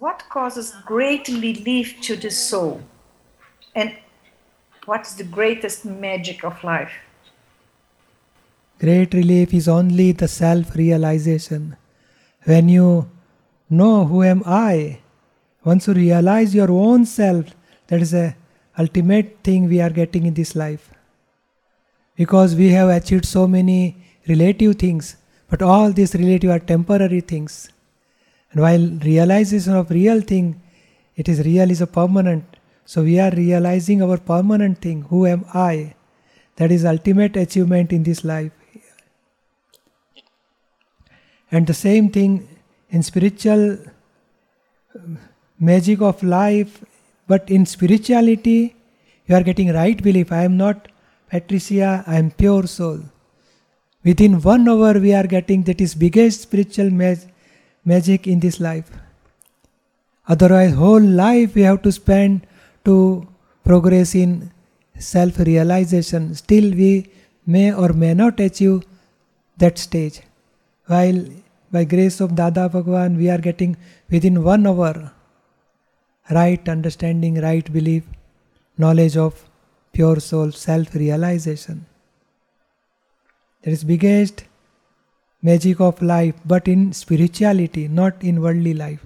What causes great relief to the soul? And what's the greatest magic of life? Great relief is only the self realization. When you know who am I, once you realize your own self, that is the ultimate thing we are getting in this life. Because we have achieved so many relative things, but all these relative are temporary things. And while realization of real thing, it is real is a permanent. So we are realizing our permanent thing. Who am I? That is ultimate achievement in this life. And the same thing in spiritual um, magic of life, but in spirituality, you are getting right belief. I am not Patricia, I am pure soul. Within one hour, we are getting that is biggest spiritual mag- magic in this life. Otherwise, whole life we have to spend to progress in self realization. Still, we may or may not achieve that stage. While by grace of Dada Bhagwan, we are getting within one hour right understanding, right belief, knowledge of pure soul, self realization. That is biggest magic of life, but in spirituality, not in worldly life.